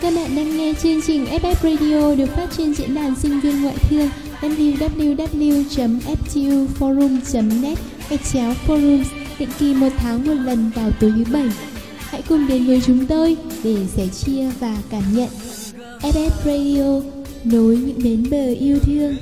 Các bạn đang nghe chương trình FF Radio được phát trên diễn đàn sinh viên ngoại thương www.ftuforum.net gạch chéo forums định kỳ một tháng một lần vào tối thứ bảy. Hãy cùng đến với chúng tôi để sẻ chia và cảm nhận. FF Radio, nối những bến bờ yêu thương.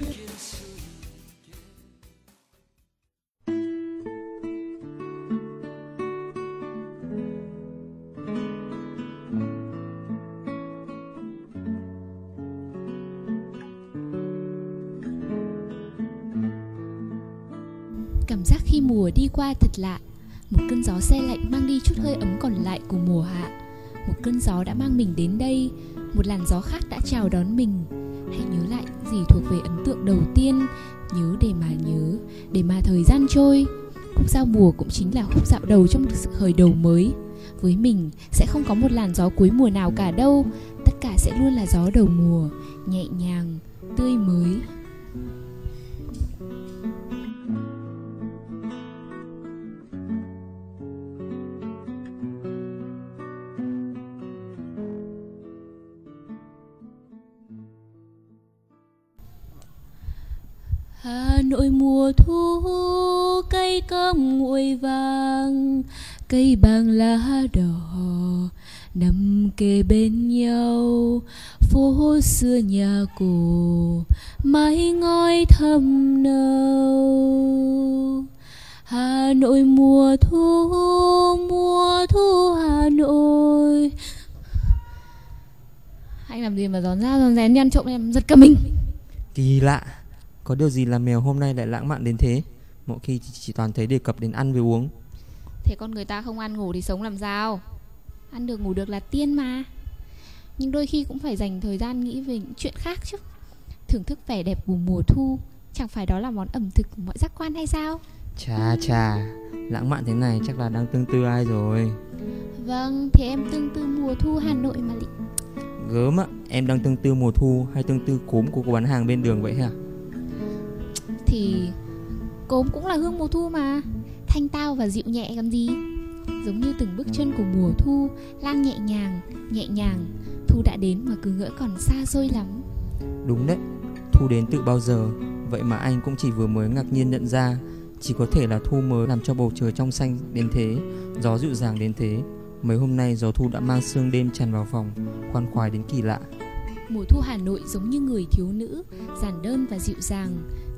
Thật lạ. Một cơn gió xe lạnh mang đi chút hơi ấm còn lại của mùa hạ. Một cơn gió đã mang mình đến đây. Một làn gió khác đã chào đón mình. Hãy nhớ lại gì thuộc về ấn tượng đầu tiên. Nhớ để mà nhớ Để mà thời gian trôi. Khúc giao mùa cũng chính là khúc dạo đầu trong sự khởi đầu mới. Với mình sẽ không có một làn gió cuối mùa nào cả đâu. Tất cả sẽ luôn là gió đầu mùa Nhẹ nhàng, tươi mới. Nội mùa thu cây cơm nguội vàng, cây bàng lá đỏ nằm kề bên nhau. Phố xưa nhà cổ, mái ngói thầm nâu. Hà Nội mùa thu mùa thu Hà Nội. Anh làm gì mà giòn ra, giòn rén nhăn trộm em, giật cả mình. Kỳ lạ. Có điều gì là mèo hôm nay lại lãng mạn đến thế? Mỗi khi chỉ, chỉ toàn thấy đề cập đến ăn với uống. Thế con người ta không ăn ngủ thì sống làm sao? Ăn được ngủ được là tiên mà. Nhưng đôi khi cũng phải dành thời gian nghĩ về những chuyện khác chứ. Thưởng thức vẻ đẹp của mùa thu Chẳng phải đó là món ẩm thực của mọi giác quan hay sao? Chà chà Lãng mạn thế này chắc là đang tương tư ai rồi? Vâng, thì em tương tư mùa thu Hà Nội mà lị. Gớm ạ Em đang tương tư mùa thu hay tương tư cốm của cô bán hàng bên đường vậy hả Thì cốm cũng là hương mùa thu mà. Thanh tao và dịu nhẹ còn gì? Giống như từng bước chân của mùa thu Lang nhẹ nhàng, nhẹ nhàng. Thu đã đến mà cứ ngỡ còn xa xôi lắm. Đúng đấy Thu đến từ bao giờ? Vậy mà anh cũng chỉ vừa mới ngạc nhiên nhận ra Chỉ có thể là thu mới làm cho bầu trời trong xanh đến thế Gió dịu dàng đến thế. Mấy hôm nay gió thu đã mang sương đêm tràn vào phòng Khoan khoái đến kỳ lạ. Mùa thu Hà Nội giống như người thiếu nữ Giản đơn và dịu dàng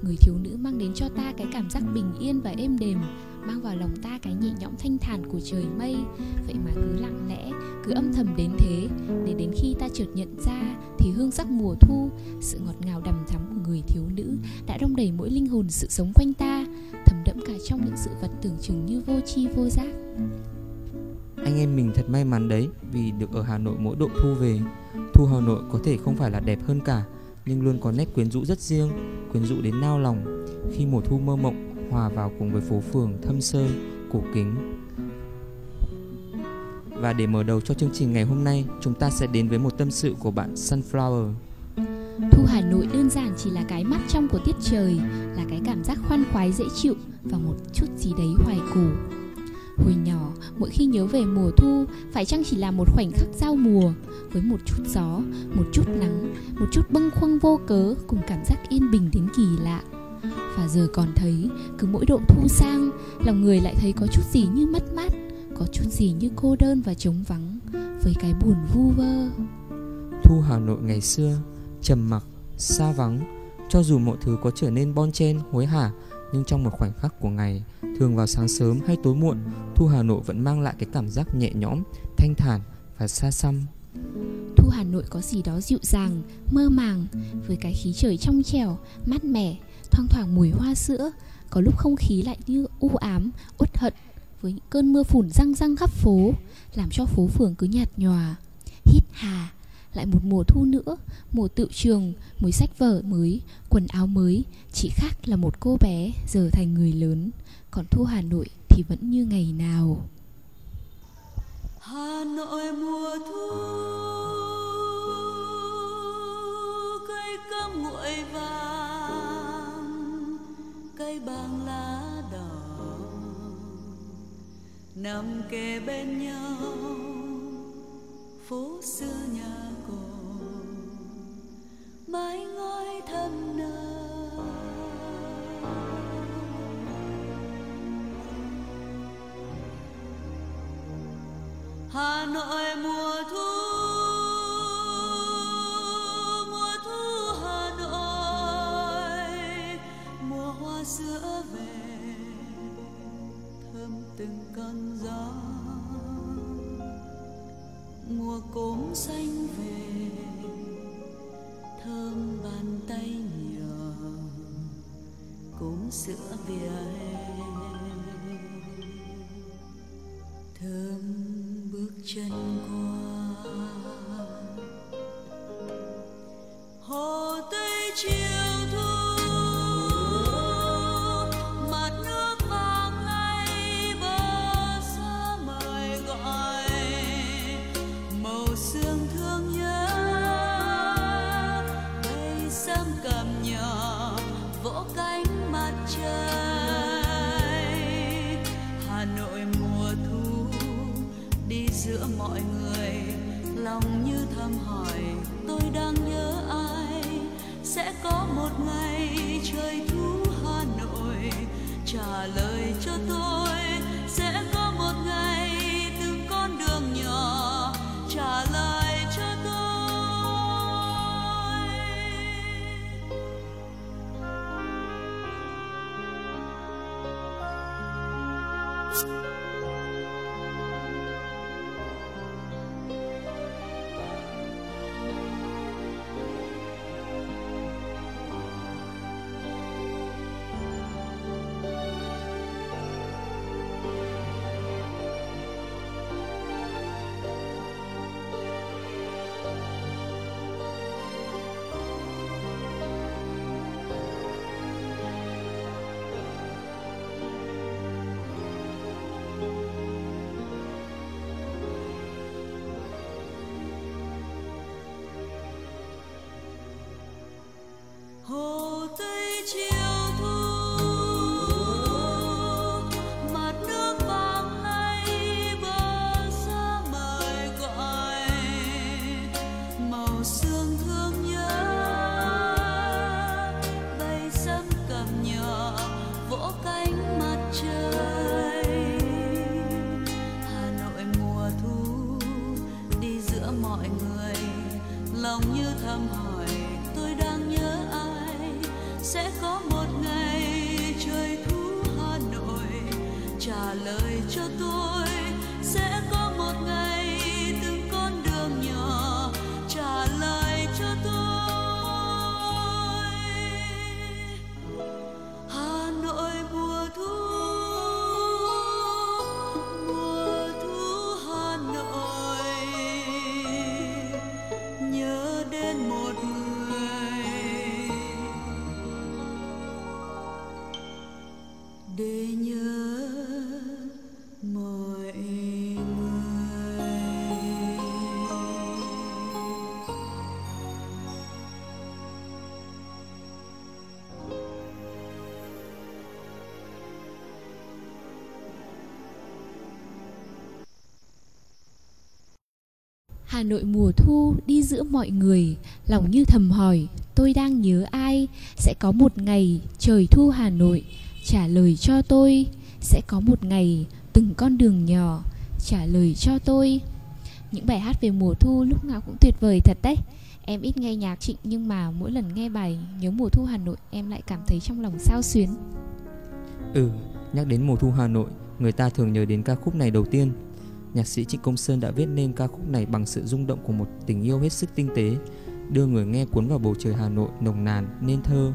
Người thiếu nữ mang đến cho ta cái cảm giác bình yên và êm đềm Mang vào lòng ta cái nhẹ nhõm thanh thản của trời mây. Vậy mà cứ lặng lẽ, cứ âm thầm đến thế Để đến khi ta chợt nhận ra Thì hương sắc mùa thu Sự ngọt ngào đầm thắm của người thiếu nữ Đã đông đầy mỗi linh hồn sự sống quanh ta thấm đẫm cả trong những sự vật tưởng chừng như vô tri vô giác. Anh em mình thật may mắn đấy Vì được ở Hà Nội mỗi độ thu về. Thu Hà Nội có thể không phải là đẹp hơn cả nhưng luôn có nét quyến rũ rất riêng Quyến rũ đến nao lòng Khi mùa thu mơ mộng Hòa vào cùng với phố phường thâm sơ, cổ kính. Và để mở đầu cho chương trình ngày hôm nay Chúng ta sẽ đến với một tâm sự của bạn Sunflower. Thu Hà Nội đơn giản chỉ là cái mắt trong của tiết trời Là cái cảm giác khoan khoái dễ chịu Và một chút gì đấy hoài cổ mỗi khi nhớ về mùa thu Phải chăng chỉ là một khoảnh khắc giao mùa Với một chút gió, một chút nắng Một chút bâng khuâng vô cớ Cùng cảm giác yên bình đến kỳ lạ. Và giờ còn thấy Cứ mỗi độ thu sang Lòng người lại thấy có chút gì như mất mát Có chút gì như cô đơn và trống vắng Với cái buồn vu vơ. Thu Hà Nội ngày xưa trầm mặc, xa vắng Cho dù mọi thứ có trở nên bon chen, hối hả nhưng trong một khoảnh khắc của ngày Thường vào sáng sớm hay tối muộn Thu Hà Nội vẫn mang lại cái cảm giác nhẹ nhõm, thanh thản và xa xăm. Thu Hà Nội có gì đó dịu dàng, mơ màng Với cái khí trời trong trẻo, mát mẻ, thoang thoảng mùi hoa sữa Có lúc không khí lại như u ám, uất hận Với những cơn mưa phùn răng răng khắp phố Làm cho phố phường cứ nhạt nhòa Hít hà, lại một mùa thu nữa Mùa tự trường, mới sách vở mới, quần áo mới. Chỉ khác là một cô bé giờ thành người lớn Còn Thu Hà Nội thì vẫn như ngày nào. Hà Nội mùa thu cây cam nguội vàng cây bàng lá đỏ. Nằm kề bên nhau phố xưa nhà mãi ngói thầm nở hà nội mùa thu mùa thu hà nội, mùa hoa sữa về, thơm từng cơn gió. Mùa cốm xanh về tay nhỏ cúng sữa vỉa hè thơm bước chân Hà Nội mùa thu đi giữa mọi người, lòng như thầm hỏi, tôi đang nhớ ai? Sẽ có một ngày trời thu Hà Nội trả lời cho tôi, sẽ có một ngày từng con đường nhỏ trả lời cho tôi. Những bài hát về mùa thu lúc nào cũng tuyệt vời thật đấy. Em ít nghe nhạc trịnh nhưng mà mỗi lần nghe bài Nhớ mùa thu Hà Nội em lại cảm thấy trong lòng sao xuyến. Ừ, nhắc đến mùa thu Hà Nội, người ta thường nhớ đến ca khúc này đầu tiên. Nhạc sĩ Trịnh Công Sơn đã viết nên ca khúc này bằng sự rung động của một tình yêu hết sức tinh tế, đưa người nghe cuốn vào bầu trời Hà Nội nồng nàn nên thơ.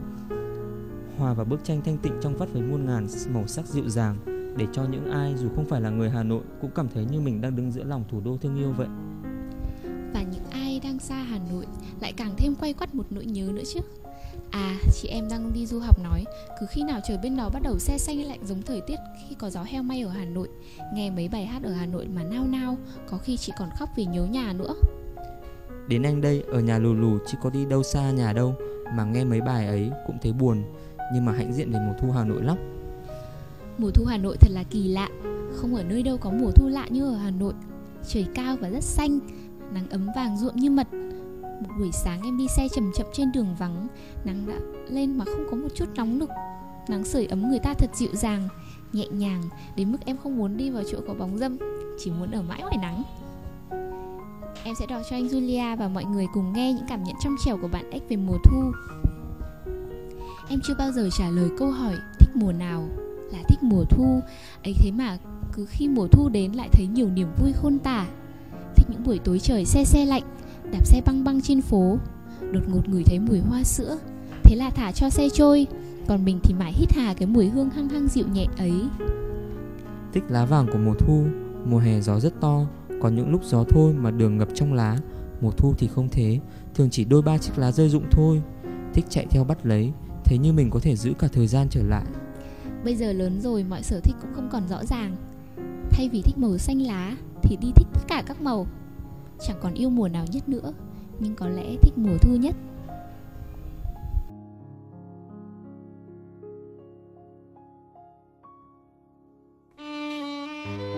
Hòa vào bức tranh thanh tịnh trong vắt với muôn ngàn màu sắc dịu dàng, để cho những ai dù không phải là người Hà Nội cũng cảm thấy như mình đang đứng giữa lòng thủ đô thương yêu vậy. Và những ai đang xa Hà Nội lại càng thêm quay quắt một nỗi nhớ nữa chứ. À, chị em đang đi du học nói Cứ khi nào trời bên đó bắt đầu xe xanh lạnh giống thời tiết khi có gió heo may ở Hà Nội Nghe mấy bài hát ở Hà Nội mà nao nao Có khi chị còn khóc vì nhớ nhà nữa. Đến anh đây ở nhà lù lù chứ có đi đâu xa nhà đâu Mà nghe mấy bài ấy cũng thấy buồn Nhưng mà hãnh diện về mùa thu Hà Nội lắm. Mùa thu Hà Nội thật là kỳ lạ Không ở nơi đâu có mùa thu lạ như ở Hà Nội. Trời cao và rất xanh Nắng ấm vàng ruộm như mật một buổi sáng em đi xe chậm chậm trên đường vắng, Nắng đã lên mà không có một chút nóng nực. Nắng sưởi ấm người ta thật dịu dàng, Nhẹ nhàng, Đến mức em không muốn đi vào chỗ có bóng dâm, Chỉ muốn ở mãi ngoài nắng. Em sẽ đọc cho anh Julia và mọi người cùng nghe những cảm nhận trong trẻo của bạn X về mùa thu. Em chưa bao giờ trả lời câu hỏi thích mùa nào là thích mùa thu? Ấy thế mà cứ khi mùa thu đến lại thấy nhiều niềm vui khôn tả. Thích những buổi tối trời xe xe lạnh đạp xe băng băng trên phố. Đột ngột ngửi thấy mùi hoa sữa. Thế là thả cho xe trôi. Còn mình thì mãi hít hà cái mùi hương hăng hăng dịu nhẹ ấy. Thích lá vàng của mùa thu. Mùa hè gió rất to. Có những lúc gió thôi mà đường ngập trong lá. Mùa thu thì không thế. Thường chỉ đôi ba chiếc lá rơi rụng thôi. Thích chạy theo bắt lấy. Thấy như mình có thể giữ cả thời gian trở lại. Bây giờ lớn rồi mọi sở thích cũng không còn rõ ràng. Thay vì thích màu xanh lá Thì đi thích tất cả các màu Chẳng còn yêu mùa nào nhất nữa, Nhưng có lẽ thích mùa thu nhất. tháng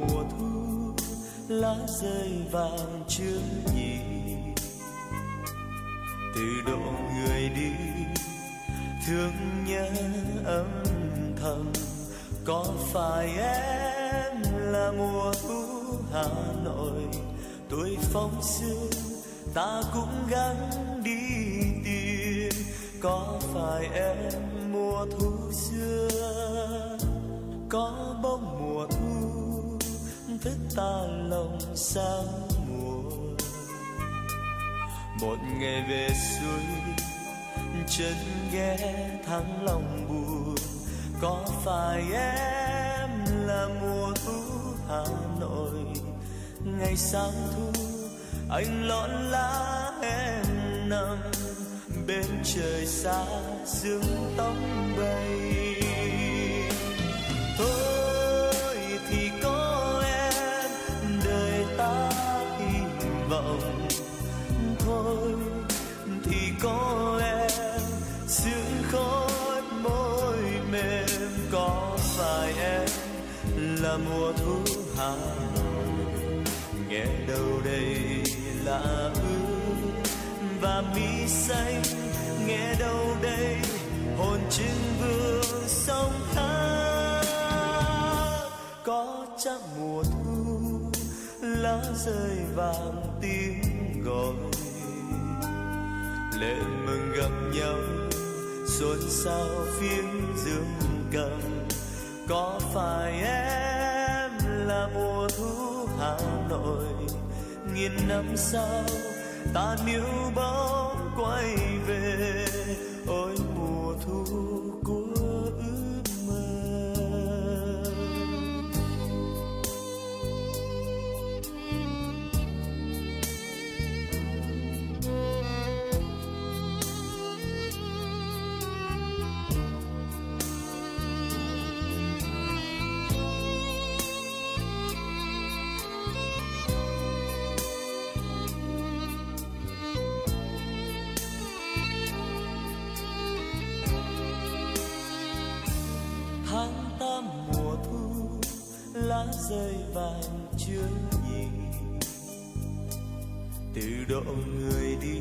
mùa thu, lá rơi vàng chưa nhỉ từ độ người đi, thương nhớ âm thầm. Có phải em là mùa thu hà nội. Tuổi phong sương ta cũng gắng đi tìm. Có phải em mùa thu xưa? Có sáng mùa một ngày về suối chân ghé thắng lòng buồn. Có phải em là mùa thu hà nội? Ngày sáng thu, anh lọn lá em nằm. Bên trời xa, sương tóc bay. Là và mi xanh, nghe đâu đây? Hồn trưng vương sông thác có chắc mùa thu, lá rơi vàng tiếng gọi. Lệ mừng gặp nhau xôn xao phiên dương cầm. Có phải em là mùa thu hà nội? Nghìn năm sau ta níu bóng quay về. Độ người đi.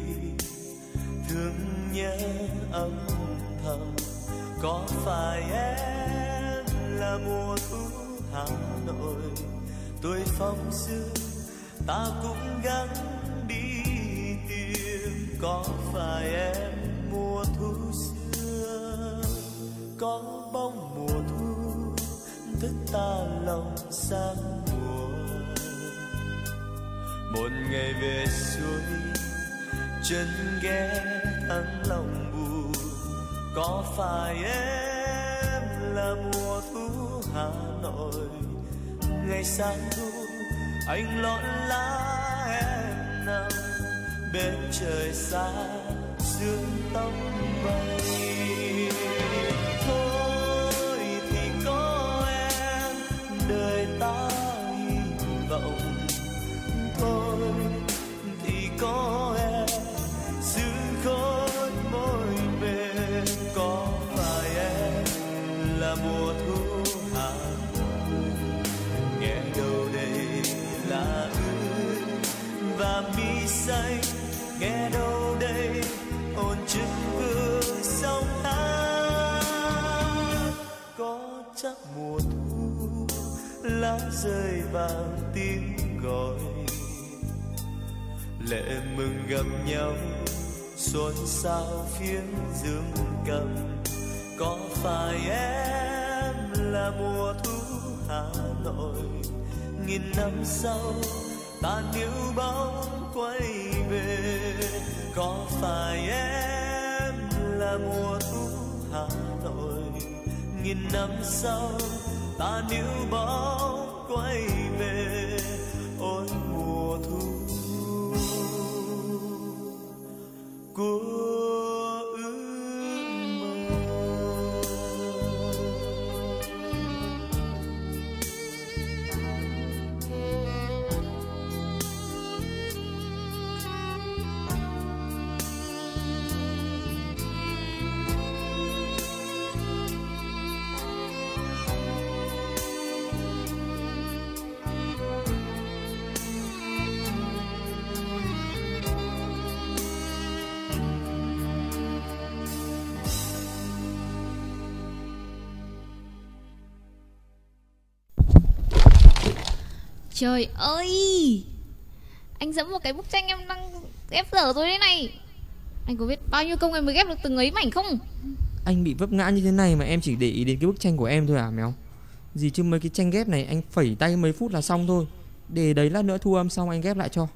Thương nhớ âm thầm, có phải em là mùa thu hà nội? Tuổi phong sương ta cũng gắng đi tìm, có phải em mùa thu xưa? Có bóng về xuôi chân ghé thắng lòng buồn. Có phải em là mùa thu hà nội? Ngày sáng thu, anh lọn lá em nằm. Bên trời xa dương tóc bay. Vang tiếng gọi. Lệ mừng gặp nhau xôn xao phía dương cầm. Có phải em là mùa thu hà nội? Nghìn năm sau, ta níu bóng quay về. Có phải em là mùa thu hà nội? Nghìn năm sau, ta níu bóng quay Trời ơi! Anh dẫm vào cái bức tranh em đang ghép dở rồi đấy này. Anh có biết bao nhiêu công em mới ghép được từng ấy mảnh không? Anh bị vấp ngã như thế này mà em chỉ để ý đến cái bức tranh của em thôi à mèo? Gì chứ mấy cái tranh ghép này anh phẩy tay mấy phút là xong thôi. Để đấy lát nữa thu âm xong anh ghép lại cho.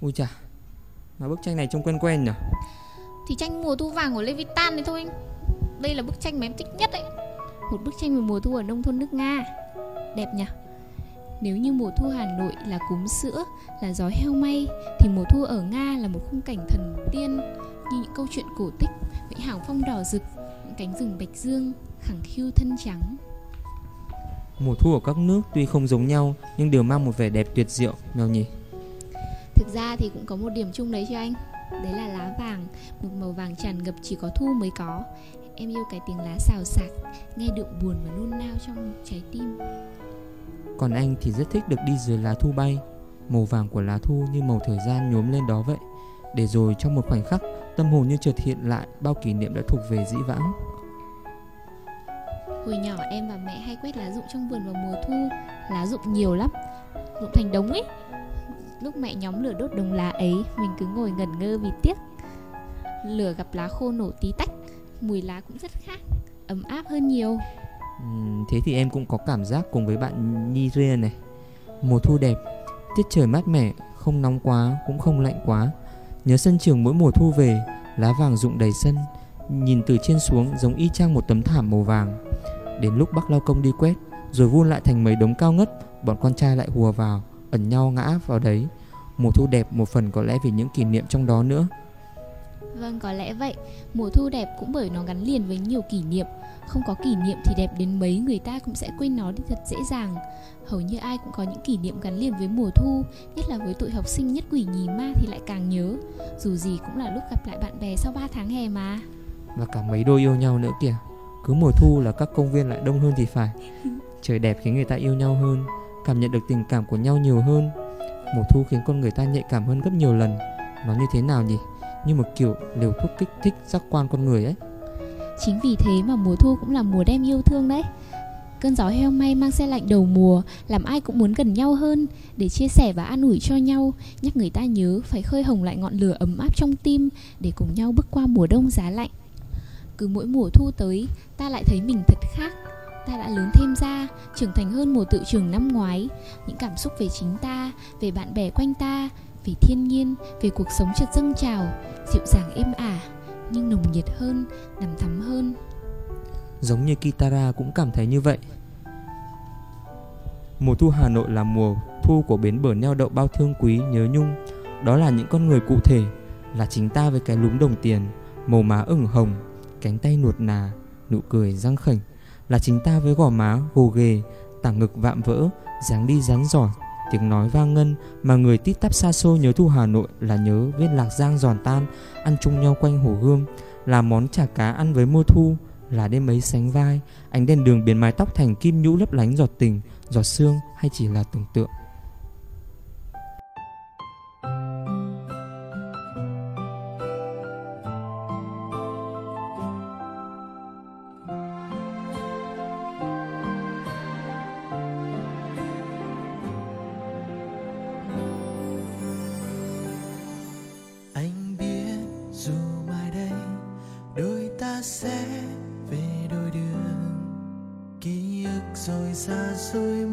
Ui chà Mà bức tranh này trông quen quen nhỉ Thì tranh mùa thu vàng của Levitan này thôi anh. Đây là bức tranh mà em thích nhất đấy. Một bức tranh về mùa thu ở nông thôn nước Nga. Đẹp nhỉ Nếu như mùa thu Hà Nội là cúm sữa, là gió heo may Thì mùa thu ở Nga là một khung cảnh thần tiên Như những câu chuyện cổ tích Với hàng phong đỏ rực, những cánh rừng bạch dương Khẳng khiu thân trắng. Mùa thu ở các nước tuy không giống nhau Nhưng đều mang một vẻ đẹp tuyệt diệu mèo nhỉ Thực ra thì cũng có một điểm chung đấy cho anh. Đấy là lá vàng Một màu vàng tràn ngập chỉ có thu mới có. Em yêu cái tiếng lá xào xạc Nghe điệu buồn và nôn nao trong trái tim còn anh thì rất thích được đi dưới lá thu bay. Màu vàng của lá thu như màu thời gian nhuốm lên đó vậy. Để rồi trong một khoảnh khắc, Tâm hồn như chợt hiện lại, bao kỷ niệm đã thuộc về dĩ vãng. Hồi nhỏ em và mẹ hay quét lá rụng trong vườn vào mùa thu. Lá rụng nhiều lắm, Rụng thành đống ấy. Lúc mẹ nhóm lửa đốt đống lá ấy, Mình cứ ngồi ngẩn ngơ vì tiếc. Lửa gặp lá khô nổ tí tách, Mùi lá cũng rất khác, Ấm áp hơn nhiều. Thế thì em cũng có cảm giác cùng với bạn Nhi Ria này. Mùa thu đẹp, Tiết trời mát mẻ, Không nóng quá, cũng không lạnh quá. Nhớ sân trường mỗi mùa thu về, Lá vàng rụng đầy sân. Nhìn từ trên xuống giống y chang một tấm thảm màu vàng. Đến lúc bác lao công đi quét, Rồi vun lại thành mấy đống cao ngất, Bọn con trai lại hùa vào, Ẩn nhau ngã vào đấy. Mùa thu đẹp một phần có lẽ vì những kỷ niệm trong đó nữa. Vâng có lẽ vậy. Mùa thu đẹp cũng bởi nó gắn liền với nhiều kỷ niệm. Không có kỷ niệm thì đẹp đến mấy Người ta cũng sẽ quên nó đi thật dễ dàng. Hầu như ai cũng có những kỷ niệm gắn liền với mùa thu Nhất là với tụi học sinh nhất quỷ nhì ma thì lại càng nhớ. Dù gì cũng là lúc gặp lại bạn bè sau 3 tháng hè mà. Và cả mấy đôi yêu nhau nữa kìa. Cứ mùa thu là các công viên lại đông hơn thì phải. Trời đẹp khiến người ta yêu nhau hơn Cảm nhận được tình cảm của nhau nhiều hơn. Mùa thu khiến con người ta nhạy cảm hơn gấp nhiều lần. Nó như thế nào nhỉ như một kiểu liều thuốc kích thích giác quan con người ấy. Chính vì thế mà mùa thu cũng là mùa đem yêu thương đấy. Cơn gió heo may mang xe lạnh đầu mùa, Làm ai cũng muốn gần nhau hơn. Để chia sẻ và an ủi cho nhau, Nhắc người ta nhớ phải khơi hồng lại ngọn lửa ấm áp trong tim Để cùng nhau bước qua mùa đông giá lạnh. Cứ mỗi mùa thu tới, Ta lại thấy mình thật khác. Ta đã lớn thêm ra, Trưởng thành hơn mùa tự trường năm ngoái. Những cảm xúc về chính ta, Về bạn bè quanh ta về thiên nhiên Về cuộc sống chợt dâng trào Dịu dàng êm ả Nhưng nồng nhiệt hơn Nằm thắm hơn. Giống như Kitara cũng cảm thấy như vậy. Mùa thu Hà Nội là mùa thu của bến bờ neo đậu bao thương quý nhớ nhung. Đó là những con người cụ thể Là chính ta với cái lúm đồng tiền Màu má ửng hồng Cánh tay nuột nà Nụ cười răng khểnh, Là chính ta với gò má gồ ghề Tảng ngực vạm vỡ dáng đi rắn giỏi tiếng nói vang ngân mà người tít tắp xa xôi nhớ thu Hà Nội là nhớ viên lạc giang giòn tan, ăn chung nhau quanh hồ gươm là món chả cá ăn với mùa thu, là đêm ấy sánh vai, ánh đèn đường biến mái tóc thành kim nhũ lấp lánh giọt tình, giọt xương hay chỉ là tưởng tượng. Xa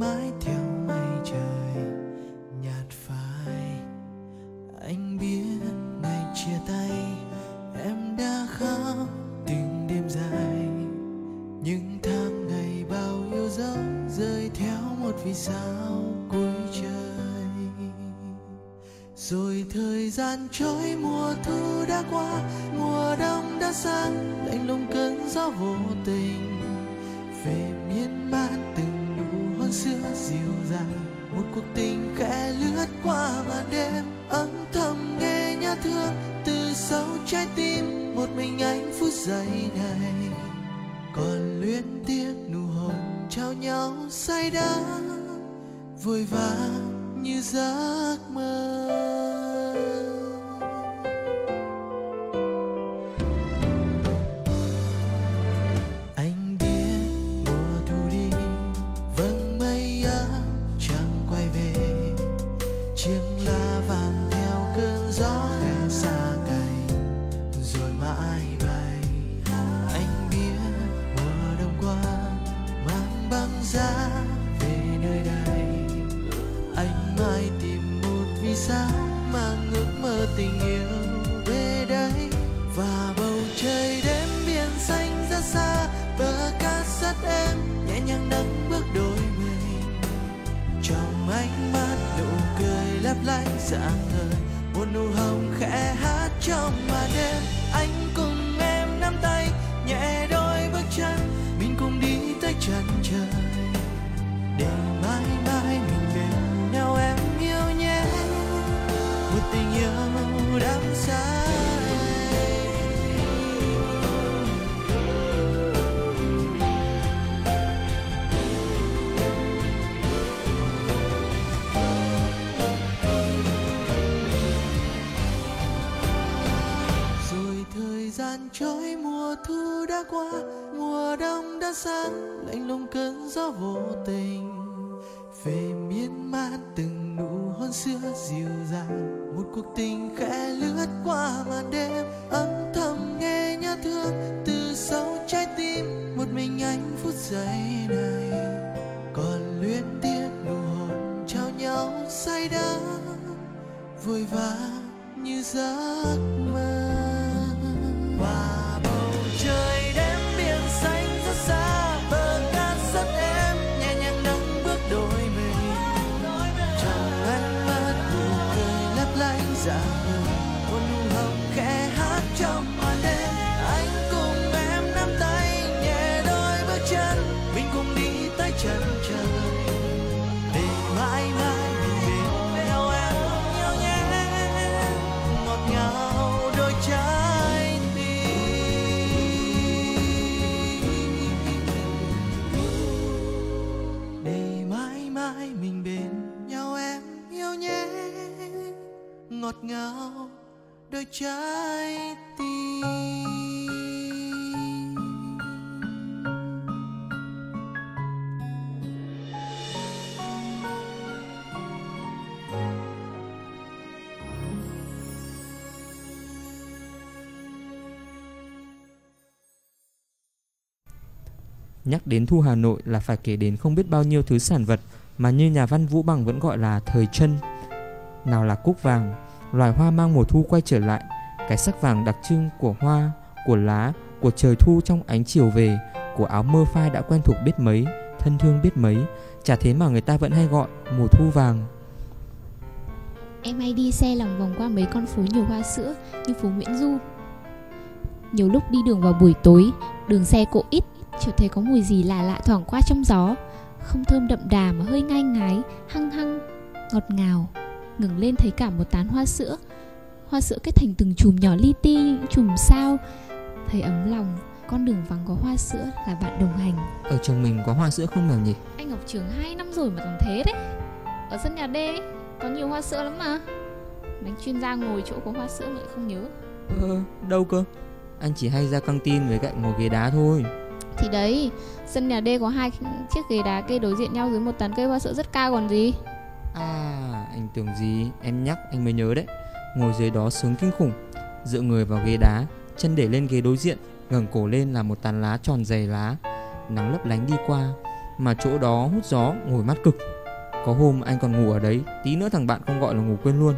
qua, mùa đông đã sang, lạnh lùng cơn gió vô tình. Về miên man từng nụ hôn xưa dịu dàng, một cuộc tình khẽ lướt qua màn đêm. Âm thầm nghe nhớ thương, từ sâu trái tim, một mình anh phút giây này. Còn luyến tiếc nụ hôn trao nhau say đắm, vội vã như giấc mơ. Wow. Ngọt ngào đôi trái tim Nhắc đến thu Hà Nội là phải kể đến không biết bao nhiêu thứ sản vật mà như nhà văn Vũ Bằng vẫn gọi là thời chân. Nào là cúc vàng, loài hoa mang mùa thu quay trở lại, cái sắc vàng đặc trưng của hoa, của lá, của trời thu trong ánh chiều về, của áo mơ phai đã quen thuộc biết mấy, thân thương biết mấy, chả thế mà người ta vẫn hay gọi mùa thu vàng. Em hay đi xe lòng vòng qua mấy con phố nhiều hoa sữa như phố Nguyễn Du. Nhiều lúc đi đường vào buổi tối Đường xe cộ ít Chợt thấy có mùi gì lạ lạ thoảng qua trong gió. Không thơm đậm đà mà hơi ngai ngái Hăng hăng Ngọt ngào ngừng lên thấy cả một tán hoa sữa. Hoa sữa kết thành từng chùm nhỏ li ti Những chùm sao. Thấy ấm lòng Con đường vắng có hoa sữa là bạn đồng hành. Ở trường mình có hoa sữa không nào nhỉ? Anh học trường 2 năm rồi mà còn thế đấy. Ở sân nhà D có nhiều hoa sữa lắm mà. Đánh chuyên gia ngồi chỗ có hoa sữa mà không nhớ. Ờ, đâu cơ? Anh chỉ hay ra căng tin với cạnh ngồi ghế đá thôi. Thì đấy, sân nhà D có hai chiếc ghế đá kê đối diện nhau dưới một tán cây hoa sữa rất cao còn gì À, anh tưởng gì? Em nhắc anh mới nhớ đấy. Ngồi dưới đó sướng kinh khủng. Dựa người vào ghế đá Chân để lên ghế đối diện ngẩng cổ lên là một tàn lá tròn dày lá. Nắng lấp lánh đi qua Mà chỗ đó hút gió ngồi mát cực. Có hôm anh còn ngủ ở đấy Tí nữa thằng bạn không gọi là ngủ quên luôn.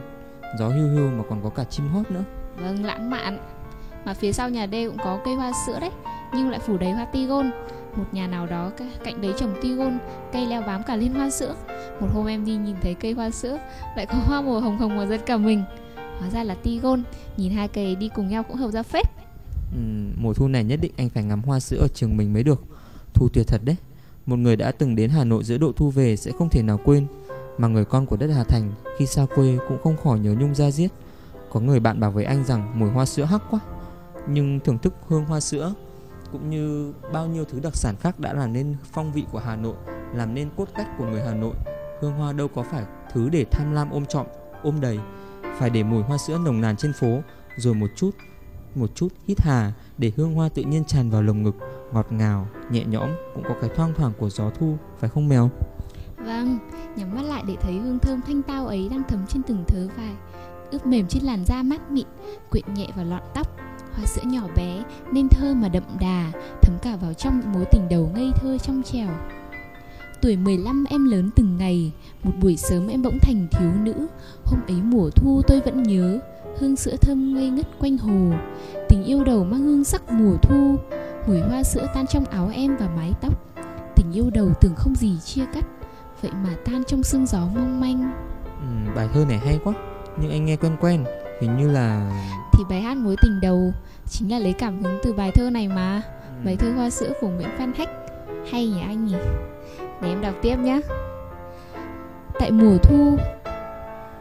Gió hưu hưu mà còn có cả chim hót nữa. Vâng, lãng mạn. Mà phía sau nhà D cũng có cây hoa sữa đấy Nhưng lại phủ đầy hoa tigon một nhà nào đó cạnh đấy trồng tigon Cây leo bám cả liên hoa sữa. Một hôm em đi nhìn thấy cây hoa sữa Lại có hoa màu hồng hồng mà giật cả mình. Hóa ra là tigon Nhìn hai cây đi cùng nhau cũng hợp ra phết. Ừ, Mùa thu này nhất định anh phải ngắm hoa sữa ở trường mình mới được. Thu tuyệt thật đấy. Một người đã từng đến Hà Nội giữa độ thu về sẽ không thể nào quên. Mà người con của đất Hà Thành khi xa quê cũng không khỏi nhớ nhung ra giết. Có người bạn bảo với anh rằng mùi hoa sữa hắc quá. Nhưng thưởng thức hương hoa sữa cũng như bao nhiêu thứ đặc sản khác đã làm nên phong vị của Hà Nội, làm nên cốt cách của người Hà Nội. Hương hoa đâu có phải thứ để tham lam ôm trọn, ôm đầy, phải để mùi hoa sữa nồng nàn trên phố, rồi một chút, một chút hít hà để hương hoa tự nhiên tràn vào lồng ngực, ngọt ngào, nhẹ nhõm, cũng có cái thoang thoảng của gió thu, phải không mèo? Vâng, nhắm mắt lại để thấy hương thơm thanh tao ấy đang thấm trên từng thớ vải, ướp mềm trên làn da mát mịn, quyện nhẹ vào lọn tóc. Hoa sữa nhỏ bé nên thơ mà đậm đà, thấm cả vào trong mối tình đầu ngây thơ trong trẻo. Tuổi 15 em lớn từng ngày, một buổi sớm em bỗng thành thiếu nữ. Hôm ấy mùa thu tôi vẫn nhớ, hương sữa thơm ngây ngất quanh hồ. Tình yêu đầu mang hương sắc mùa thu, mùi hoa sữa tan trong áo em và mái tóc. Tình yêu đầu tưởng không gì chia cắt, vậy mà tan trong sương gió mong manh. Ừ, bài thơ này hay quá, nhưng anh nghe quen quen, hình như là thì bài hát mối tình đầu chính là lấy cảm hứng từ bài thơ này mà. Ừ. bài thơ hoa sữa của nguyễn phan hách. Hay nhỉ anh nhỉ? Để em đọc tiếp nhé tại mùa thu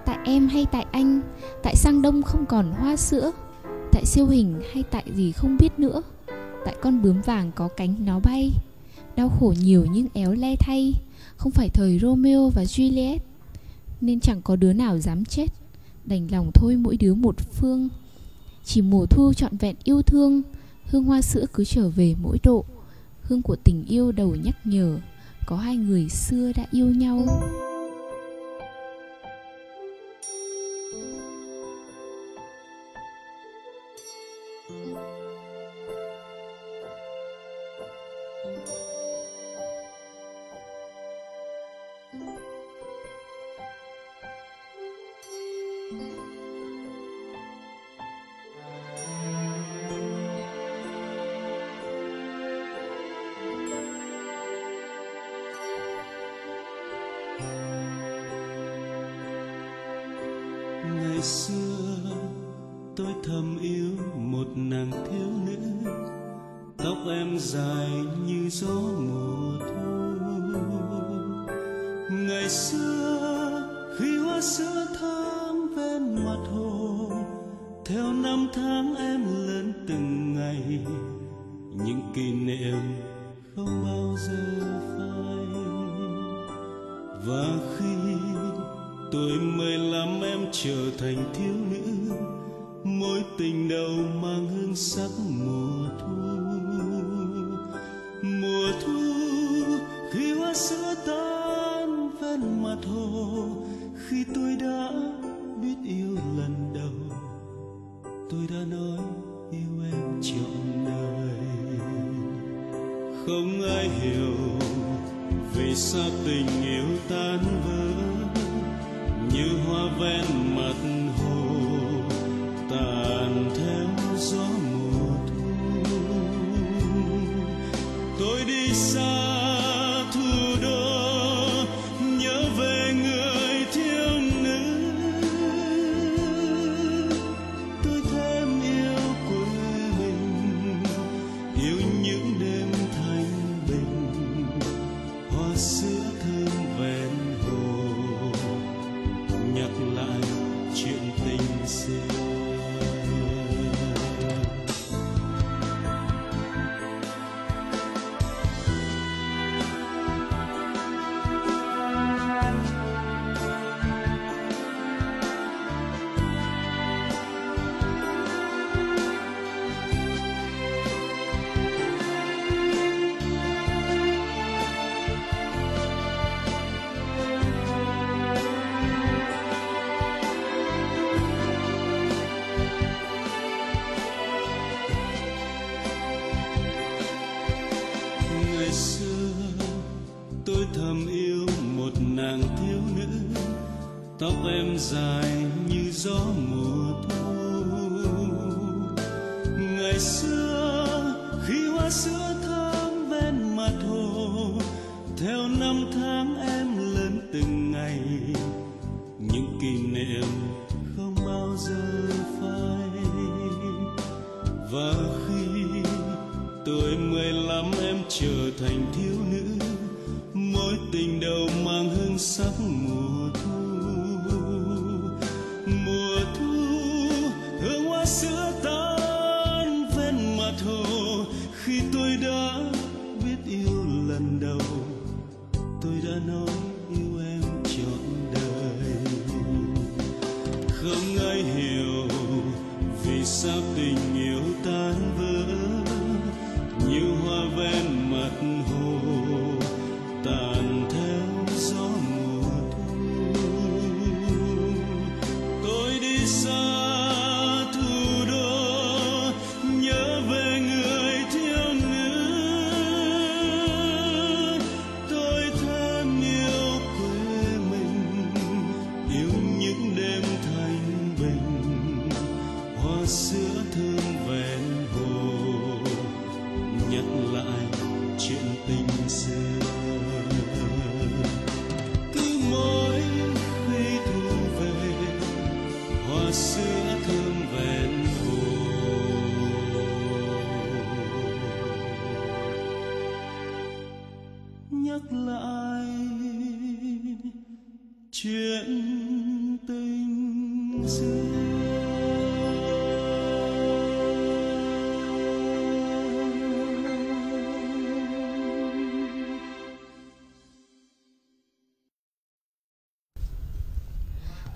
tại em hay tại anh tại sang đông không còn hoa sữa tại siêu hình hay tại gì không biết nữa tại con bướm vàng có cánh nó bay đau khổ nhiều nhưng éo le thay không phải thời romeo và juliet nên chẳng có đứa nào dám chết đành lòng thôi mỗi đứa một phương. Chỉ mùa thu trọn vẹn yêu thương, hương hoa sữa cứ trở về mỗi độ. Hương của tình yêu đầu nhắc nhở, có hai người xưa đã yêu nhau. Tôi нет tóc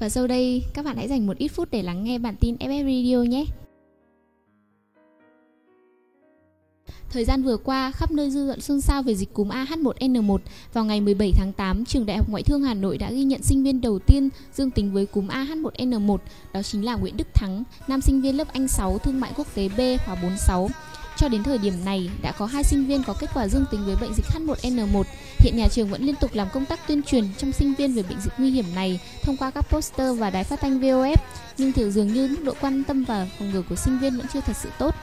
Và sau đây các bạn hãy dành một ít phút để lắng nghe bản tin FF Radio nhé. Thời gian vừa qua, khắp nơi dư luận xôn xao về dịch cúm AH1N1. Vào ngày 17 tháng 8, Trường Đại học Ngoại thương Hà Nội đã ghi nhận sinh viên đầu tiên dương tính với cúm AH1N1, đó chính là Nguyễn Đức Thắng, nam sinh viên lớp Anh 6 Thương mại quốc tế B khóa 46. Cho đến thời điểm này, đã có hai sinh viên có kết quả dương tính với bệnh dịch H1N1. Hiện nhà trường vẫn liên tục làm công tác tuyên truyền trong sinh viên về bệnh dịch nguy hiểm này thông qua các poster và đài phát thanh VOF, nhưng thường dường như mức độ quan tâm và phòng ngừa của sinh viên vẫn chưa thật sự tốt.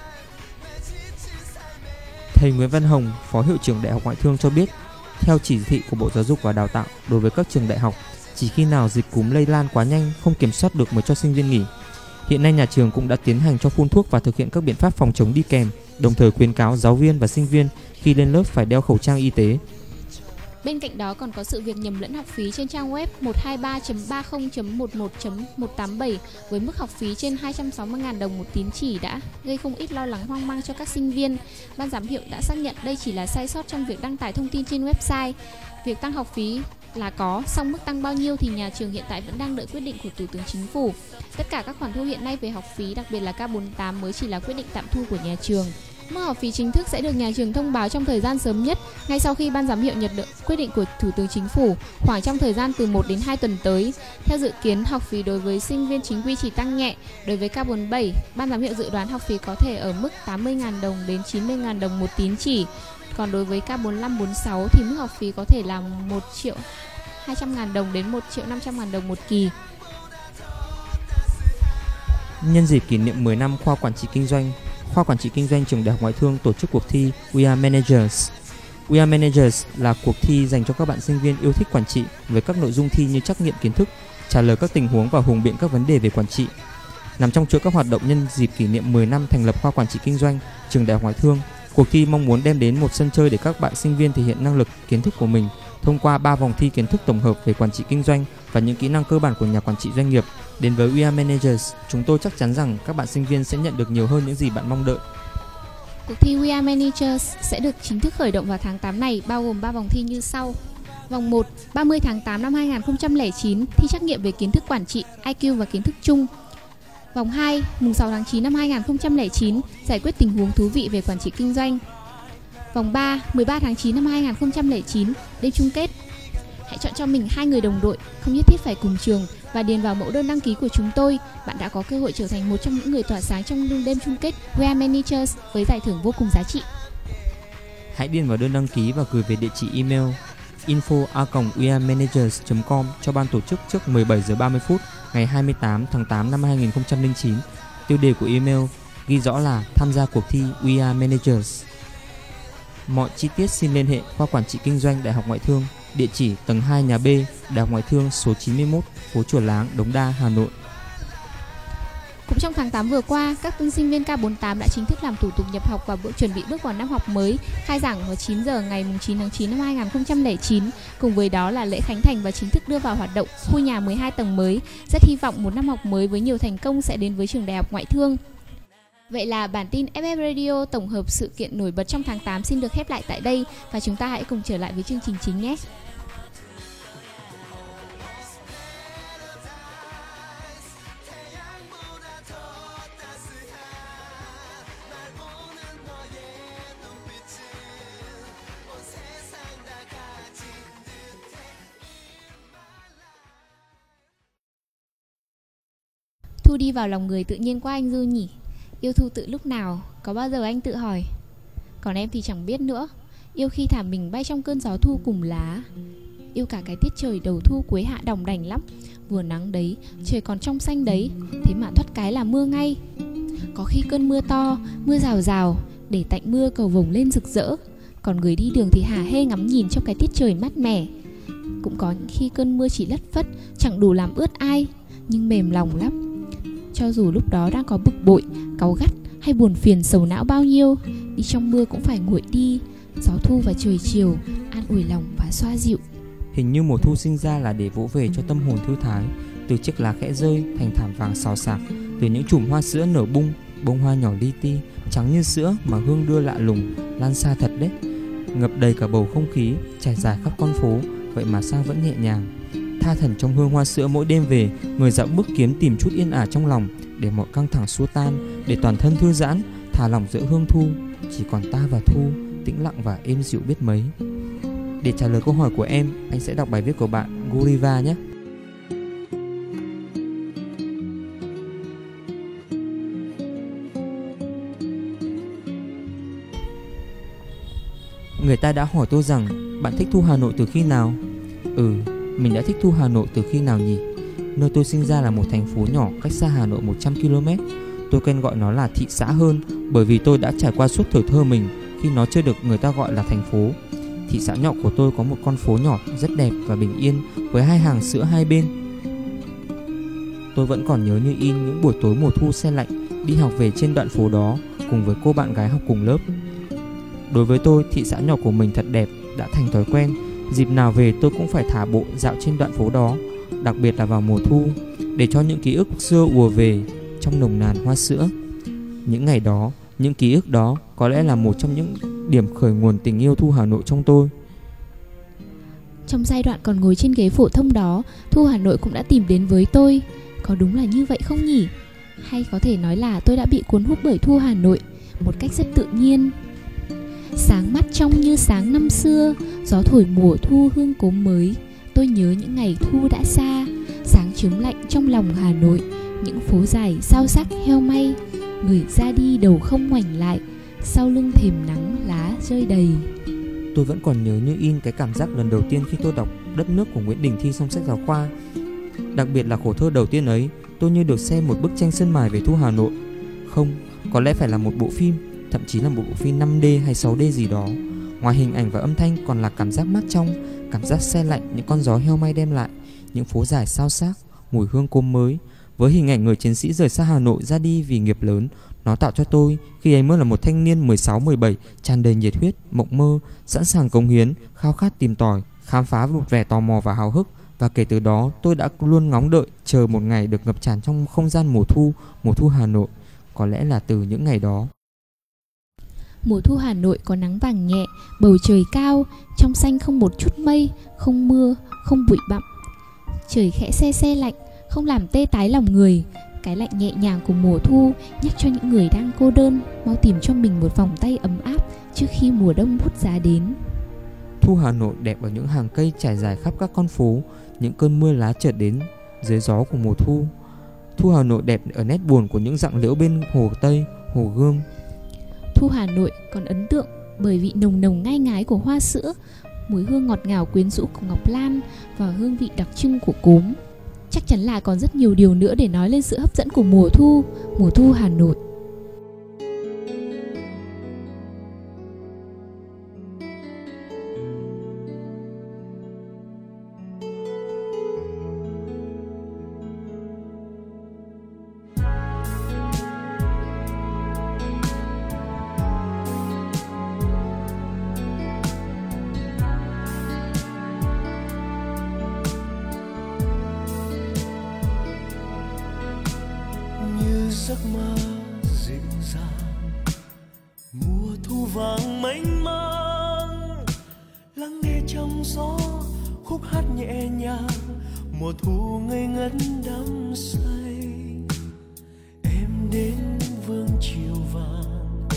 Thầy Nguyễn Văn Hồng, Phó Hiệu trưởng Đại học Ngoại thương cho biết, theo chỉ thị của Bộ Giáo dục và Đào tạo đối với các trường đại học, chỉ khi nào dịch cúm lây lan quá nhanh không kiểm soát được mới cho sinh viên nghỉ. Hiện nay nhà trường cũng đã tiến hành cho phun thuốc và thực hiện các biện pháp phòng chống đi kèm, đồng thời khuyến cáo giáo viên và sinh viên khi lên lớp phải đeo khẩu trang y tế. Bên cạnh đó còn có sự việc nhầm lẫn học phí trên trang web 123.30.11.187 với mức học phí trên 260.000 đồng một tín chỉ đã gây không ít lo lắng hoang mang cho các sinh viên. Ban giám hiệu đã xác nhận đây chỉ là sai sót trong việc đăng tải thông tin trên website. Việc tăng học phí là có, song mức tăng bao nhiêu thì nhà trường hiện tại vẫn đang đợi quyết định của Thủ tướng Chính phủ. Tất cả các khoản thu hiện nay về học phí, đặc biệt là K48 mới chỉ là quyết định tạm thu của nhà trường. Mức học phí chính thức sẽ được nhà trường thông báo trong thời gian sớm nhất, ngay sau khi ban giám hiệu nhận được quyết định của Thủ tướng Chính phủ, khoảng trong thời gian từ 1 đến 2 tuần tới. Theo dự kiến, học phí đối với sinh viên chính quy chỉ tăng nhẹ. Đối với K47, ban giám hiệu dự đoán học phí có thể ở mức 80.000 đồng đến 90.000 đồng một tín chỉ. Còn đối với K45, 46 thì mức học phí có thể là 1 triệu 200 ngàn đồng đến 1 triệu 500 ngàn đồng một kỳ. Nhân dịp kỷ niệm 10 năm khoa quản trị kinh doanh, khoa quản trị kinh doanh trường Đại học Ngoại thương tổ chức cuộc thi We Are Managers. We Are Managers là cuộc thi dành cho các bạn sinh viên yêu thích quản trị với các nội dung thi như trắc nghiệm kiến thức, trả lời các tình huống và hùng biện các vấn đề về quản trị. Nằm trong chuỗi các hoạt động nhân dịp kỷ niệm 10 năm thành lập khoa quản trị kinh doanh trường Đại học Ngoại thương, cuộc thi mong muốn đem đến một sân chơi để các bạn sinh viên thể hiện năng lực, kiến thức của mình thông qua 3 vòng thi kiến thức tổng hợp về quản trị kinh doanh và những kỹ năng cơ bản của nhà quản trị doanh nghiệp. Đến với We Are Managers, chúng tôi chắc chắn rằng các bạn sinh viên sẽ nhận được nhiều hơn những gì bạn mong đợi. Cuộc thi We Are Managers sẽ được chính thức khởi động vào tháng 8 này, bao gồm 3 vòng thi như sau. Vòng 1, 30 tháng 8 năm 2009, thi trắc nghiệm về kiến thức quản trị, IQ và kiến thức chung. Vòng 2, mùng 6 tháng 9 năm 2009, giải quyết tình huống thú vị về quản trị kinh doanh. Vòng 3, 13 tháng 9 năm 2009, đêm chung kết. Hãy chọn cho mình hai người đồng đội, không nhất thiết phải cùng trường và điền vào mẫu đơn đăng ký của chúng tôi. Bạn đã có cơ hội trở thành một trong những người tỏa sáng trong đêm chung kết We Are Managers với giải thưởng vô cùng giá trị. Hãy điền vào đơn đăng ký và gửi về địa chỉ email info a com cho ban tổ chức trước 17 giờ 30 phút ngày 28 tháng 8 năm 2009. Tiêu đề của email ghi rõ là tham gia cuộc thi We Are Managers. Mọi chi tiết xin liên hệ khoa quản trị kinh doanh Đại học Ngoại thương, địa chỉ tầng 2 nhà B, Đại học Ngoại thương số 91, phố Chùa Láng, Đống Đa, Hà Nội. Cũng trong tháng 8 vừa qua, các tân sinh viên K48 đã chính thức làm thủ tục nhập học và bước chuẩn bị bước vào năm học mới, khai giảng vào 9 giờ ngày 9 tháng 9 năm 2009. Cùng với đó là lễ khánh thành và chính thức đưa vào hoạt động khu nhà 12 tầng mới. Rất hy vọng một năm học mới với nhiều thành công sẽ đến với trường Đại học Ngoại thương. Vậy là bản tin FF Radio tổng hợp sự kiện nổi bật trong tháng 8 xin được khép lại tại đây và chúng ta hãy cùng trở lại với chương trình chính nhé. Thu đi vào lòng người tự nhiên qua anh Dư nhỉ Yêu Thu tự lúc nào Có bao giờ anh tự hỏi? Còn em thì chẳng biết nữa. Yêu khi thả mình bay trong cơn gió thu cùng lá. Yêu cả cái tiết trời đầu thu cuối hạ đồng đành lắm. Vừa nắng đấy, trời còn trong xanh đấy Thế mà thoát cái là mưa ngay. Có khi cơn mưa to, mưa rào rào Để tạnh mưa cầu vồng lên rực rỡ. Còn người đi đường thì hả hê ngắm nhìn trong cái tiết trời mát mẻ. Cũng có những khi cơn mưa chỉ lất phất Chẳng đủ làm ướt ai Nhưng mềm lòng lắm cho dù lúc đó đang có bực bội, cáu gắt hay buồn phiền sầu não bao nhiêu Đi trong mưa cũng phải nguội đi. Gió thu và trời chiều An ủi lòng và xoa dịu. Hình như mùa thu sinh ra là để vỗ về cho tâm hồn thư thái Từ chiếc lá khẽ rơi thành thảm vàng xào xạc Từ những chùm hoa sữa nở bung Bông hoa nhỏ li ti Trắng như sữa mà hương đưa lạ lùng Lan xa thật đấy. Ngập đầy cả bầu không khí Trải dài khắp con phố Vậy mà sao vẫn nhẹ nhàng? Tha thần trong hương hoa sữa mỗi đêm về Người dạo bước kiếm tìm chút yên ả trong lòng Để mọi căng thẳng xua tan Để toàn thân thư giãn Thả lòng giữa hương thu. Chỉ còn ta và thu Tĩnh lặng và êm dịu biết mấy. Để trả lời câu hỏi của em Anh sẽ đọc bài viết của bạn Guriva nhé. Người ta đã hỏi tôi rằng Bạn thích Thu Hà Nội từ khi nào? Ừ, mình đã thích Thu Hà Nội từ khi nào nhỉ? Nơi tôi sinh ra là một thành phố nhỏ cách xa Hà Nội 100 km. Tôi quen gọi nó là thị xã hơn bởi vì tôi đã trải qua suốt tuổi thơ mình khi nó chưa được người ta gọi là thành phố. Thị xã nhỏ của tôi có một con phố nhỏ rất đẹp và bình yên với hai hàng sữa hai bên. Tôi vẫn còn nhớ như in những buổi tối mùa thu xe lạnh đi học về trên đoạn phố đó cùng với cô bạn gái học cùng lớp. Đối với tôi, thị xã nhỏ của mình thật đẹp, đã thành thói quen Dịp nào về tôi cũng phải thả bộ dạo trên đoạn phố đó Đặc biệt là vào mùa thu Để cho những ký ức xưa ùa về Trong nồng nàn hoa sữa. Những ngày đó, những ký ức đó Có lẽ là một trong những điểm khởi nguồn tình yêu Thu Hà Nội trong tôi. Trong giai đoạn còn ngồi trên ghế phổ thông đó Thu Hà Nội cũng đã tìm đến với tôi. Có đúng là như vậy không nhỉ? Hay có thể nói là tôi đã bị cuốn hút bởi Thu Hà Nội Một cách rất tự nhiên? Sáng mắt trong như sáng năm xưa Gió thổi mùa thu hương cốm mới. Tôi nhớ những ngày thu đã xa Sáng chớm lạnh trong lòng Hà Nội Những phố dài sao sắc heo may. Người ra đi đầu không ngoảnh lại Sau lưng thềm nắng lá rơi đầy. Tôi vẫn còn nhớ như in cái cảm giác lần đầu tiên khi tôi đọc Đất nước của Nguyễn Đình Thi trong sách giáo khoa. Đặc biệt là khổ thơ đầu tiên ấy Tôi như được xem một bức tranh sơn mài về thu Hà Nội. Không, có lẽ phải là một bộ phim thậm chí là một bộ phim 5D hay 6D gì đó. Ngoài hình ảnh và âm thanh còn là cảm giác mát trong, cảm giác xe lạnh những con gió heo may đem lại, những phố dài sao sắc, mùi hương cốm mới. Với hình ảnh người chiến sĩ rời xa Hà Nội ra đi vì nghiệp lớn, nó tạo cho tôi khi ấy mới là một thanh niên 16-17 tràn đầy nhiệt huyết, mộng mơ, sẵn sàng cống hiến, khao khát tìm tòi, khám phá một vẻ tò mò và hào hức. Và kể từ đó tôi đã luôn ngóng đợi chờ một ngày được ngập tràn trong không gian mùa thu, mùa thu Hà Nội. Có lẽ là từ những ngày đó Mùa thu Hà Nội có nắng vàng nhẹ, bầu trời cao, trong xanh không một chút mây, không mưa, không bụi bặm. Trời khẽ xe xe lạnh, không làm tê tái lòng người. Cái lạnh nhẹ nhàng của mùa thu nhắc cho những người đang cô đơn mau tìm cho mình một vòng tay ấm áp trước khi mùa đông bút giá đến. Thu Hà Nội đẹp ở những hàng cây trải dài khắp các con phố, những cơn mưa lá chợt đến dưới gió của mùa thu. Thu Hà Nội đẹp ở nét buồn của những dặng liễu bên hồ Tây, hồ Gươm, Thu Hà Nội còn ấn tượng bởi vị nồng nồng ngai ngái của hoa sữa, mùi hương ngọt ngào quyến rũ của ngọc lan và hương vị đặc trưng của cốm. Chắc chắn là còn rất nhiều điều nữa để nói lên sự hấp dẫn của mùa thu, mùa thu Hà Nội. Vàng mênh mang. Lắng nghe trong gió, khúc hát nhẹ nhàng. Mùa thu ngây ngất đắm say. Em đến vương chiều vàng.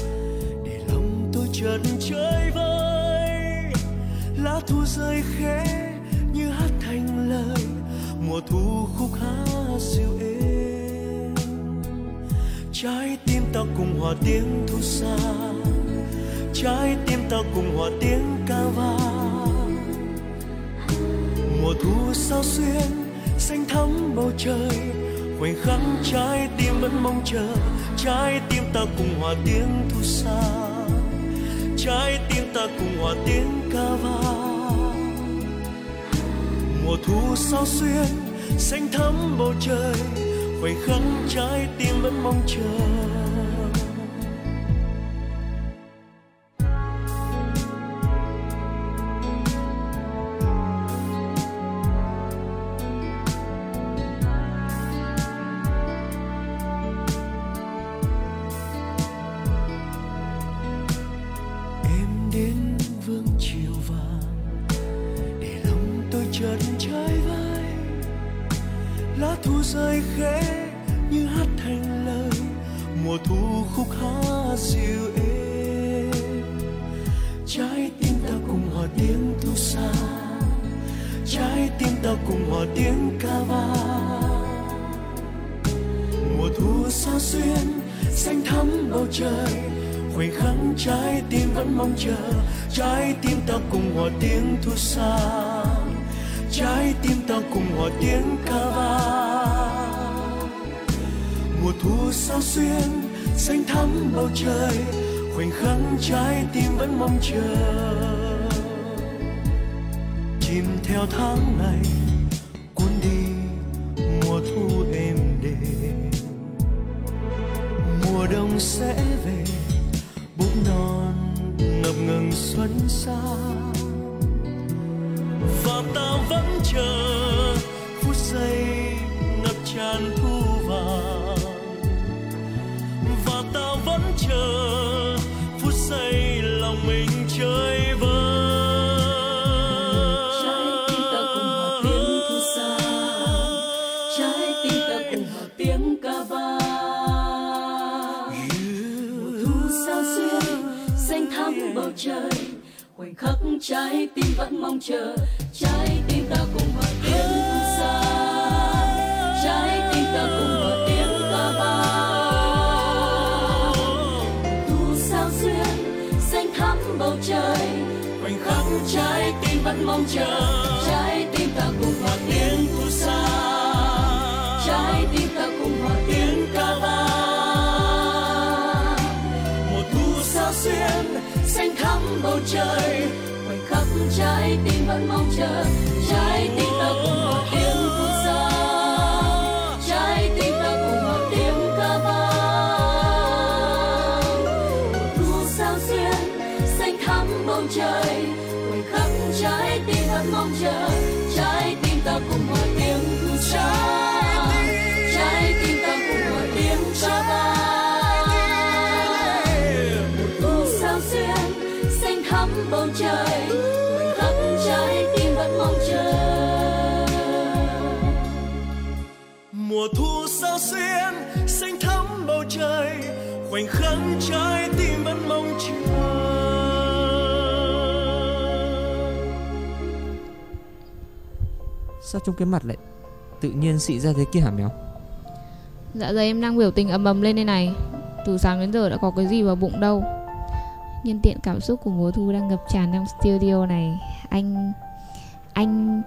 Để lòng tôi chợt chơi vơi. Lá thu rơi khẽ như hát thành lời. Mùa thu khúc hát dịu êm. Trái tim ta cùng hòa tiếng thu xa trái tim ta cùng hòa tiếng ca vang. Mùa thu sao xuyên, xanh thắm bầu trời, khoảnh khắc trái tim vẫn mong chờ. Trái tim ta cùng hòa tiếng thu xa. Trái tim ta cùng hòa tiếng ca vang. Mùa thu sao xuyên, xanh thắm bầu trời, khoảnh khắc trái tim vẫn mong chờ. Mùa thu sao xuyên, xanh thắm bầu trời, khoảnh khắc trái tim vẫn mong chờ. Chìm theo tháng ngày cuốn đi mùa thu êm đềm. Mùa đông sẽ về bụng non ngập ngừng xuân sang và ta vẫn chờ, phút giây ngập tràn chờ phút giây lòng mình chơi vơi, trái tim ta cùng hòa tiếng thu xa trái tim ta cùng hòa tiếng ca vang. Mùa thu sao xuyên xanh thắm bầu trời khoảnh khắc trái tim vẫn mong chờ trái trái tim vẫn mong chờ, trái tim ta cùng hòa tiếng thu xa trái tim ta cùng hòa tiếng ca vang Một thu sao xuyên, xanh thắm bầu trời, khoảnh khắc trái tim vẫn mong chờ. Trái tim ta cùng hòa tiếng thu xa trái tim ta cùng hòa tiếng ca vang Một thu sao xuyên, xanh thắm bầu trời thắm bầu trời khắc trái tim vẫn mong chờ. Mùa thu sao xuyên xanh thắm bầu trời khoảnh khắc trái tim vẫn mong chờ. Sao trong cái mặt lại tự nhiên xị ra thế kia hả mèo? Dạ dày em đang biểu tình ầm ầm lên đây này. Từ sáng đến giờ đã có cái gì vào bụng đâu Nhân tiện cảm xúc của mùa thu đang ngập tràn trong studio này. Anh... Anh...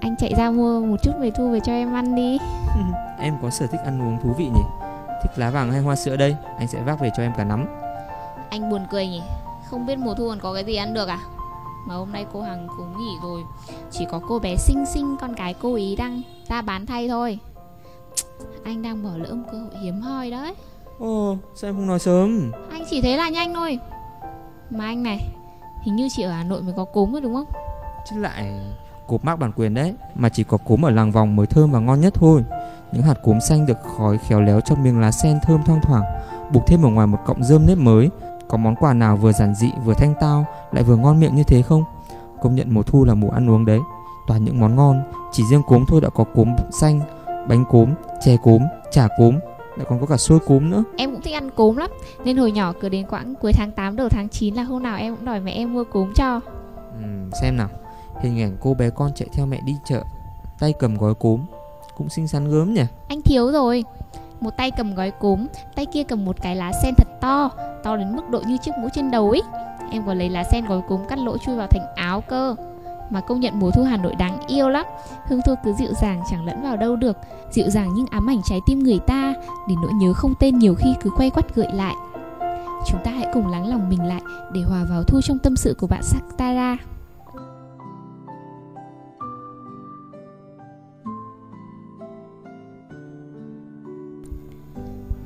Anh chạy ra mua một chút mề thu về cho em ăn đi. Em có sở thích ăn uống thú vị nhỉ? Thích lá vàng hay hoa sữa đây? Anh sẽ vác về cho em cả nắm. Anh buồn cười nhỉ? Không biết mùa thu còn có cái gì ăn được à? Mà hôm nay cô Hằng cũng nghỉ rồi. Chỉ có cô bé xinh xinh con cái cô ý đang ra bán thay thôi. Anh đang bỏ lỡ một cơ hội hiếm hoi đấy. Ồ sao em không nói sớm? Anh chỉ thấy là nhanh thôi mà anh này Hình như chỉ ở Hà Nội mới có cốm rồi đúng không? Chứ lại cốm mắc bản quyền đấy Mà chỉ có cốm ở làng vòng mới thơm và ngon nhất thôi. Những hạt cốm xanh được khói khéo léo trong miếng lá sen thơm thoang thoảng Buộc thêm ở ngoài một cọng rơm nếp mới. Có món quà nào vừa giản dị vừa thanh tao Lại vừa ngon miệng như thế không? Công nhận mùa thu là mùa ăn uống đấy. Toàn những món ngon Chỉ riêng cốm thôi đã có cốm xanh Bánh cốm, chè cốm, chả cốm lại còn có cả xôi cốm nữa. Em cũng thích ăn cốm lắm Nên hồi nhỏ cứ đến quãng cuối tháng 8 đầu tháng 9 là hôm nào em cũng đòi mẹ em mua cốm cho. Ừm, xem nào. Hình ảnh cô bé con chạy theo mẹ đi chợ tay cầm gói cốm. Cũng xinh xắn gớm nhỉ? Anh thiếu rồi. Một tay cầm gói cốm Tay kia cầm một cái lá sen thật to To đến mức độ như chiếc mũ trên đầu ấy. Em còn lấy lá sen gói cốm cắt lỗ chui vào thành áo cơ mà công nhận mùa thu Hà Nội đáng yêu lắm Hương thu cứ dịu dàng chẳng lẫn vào đâu được Dịu dàng nhưng ám ảnh trái tim người ta Để nỗi nhớ không tên nhiều khi cứ quay quắt gợi lại Chúng ta hãy cùng lắng lòng mình lại Để hòa vào thu trong tâm sự của bạn Saktara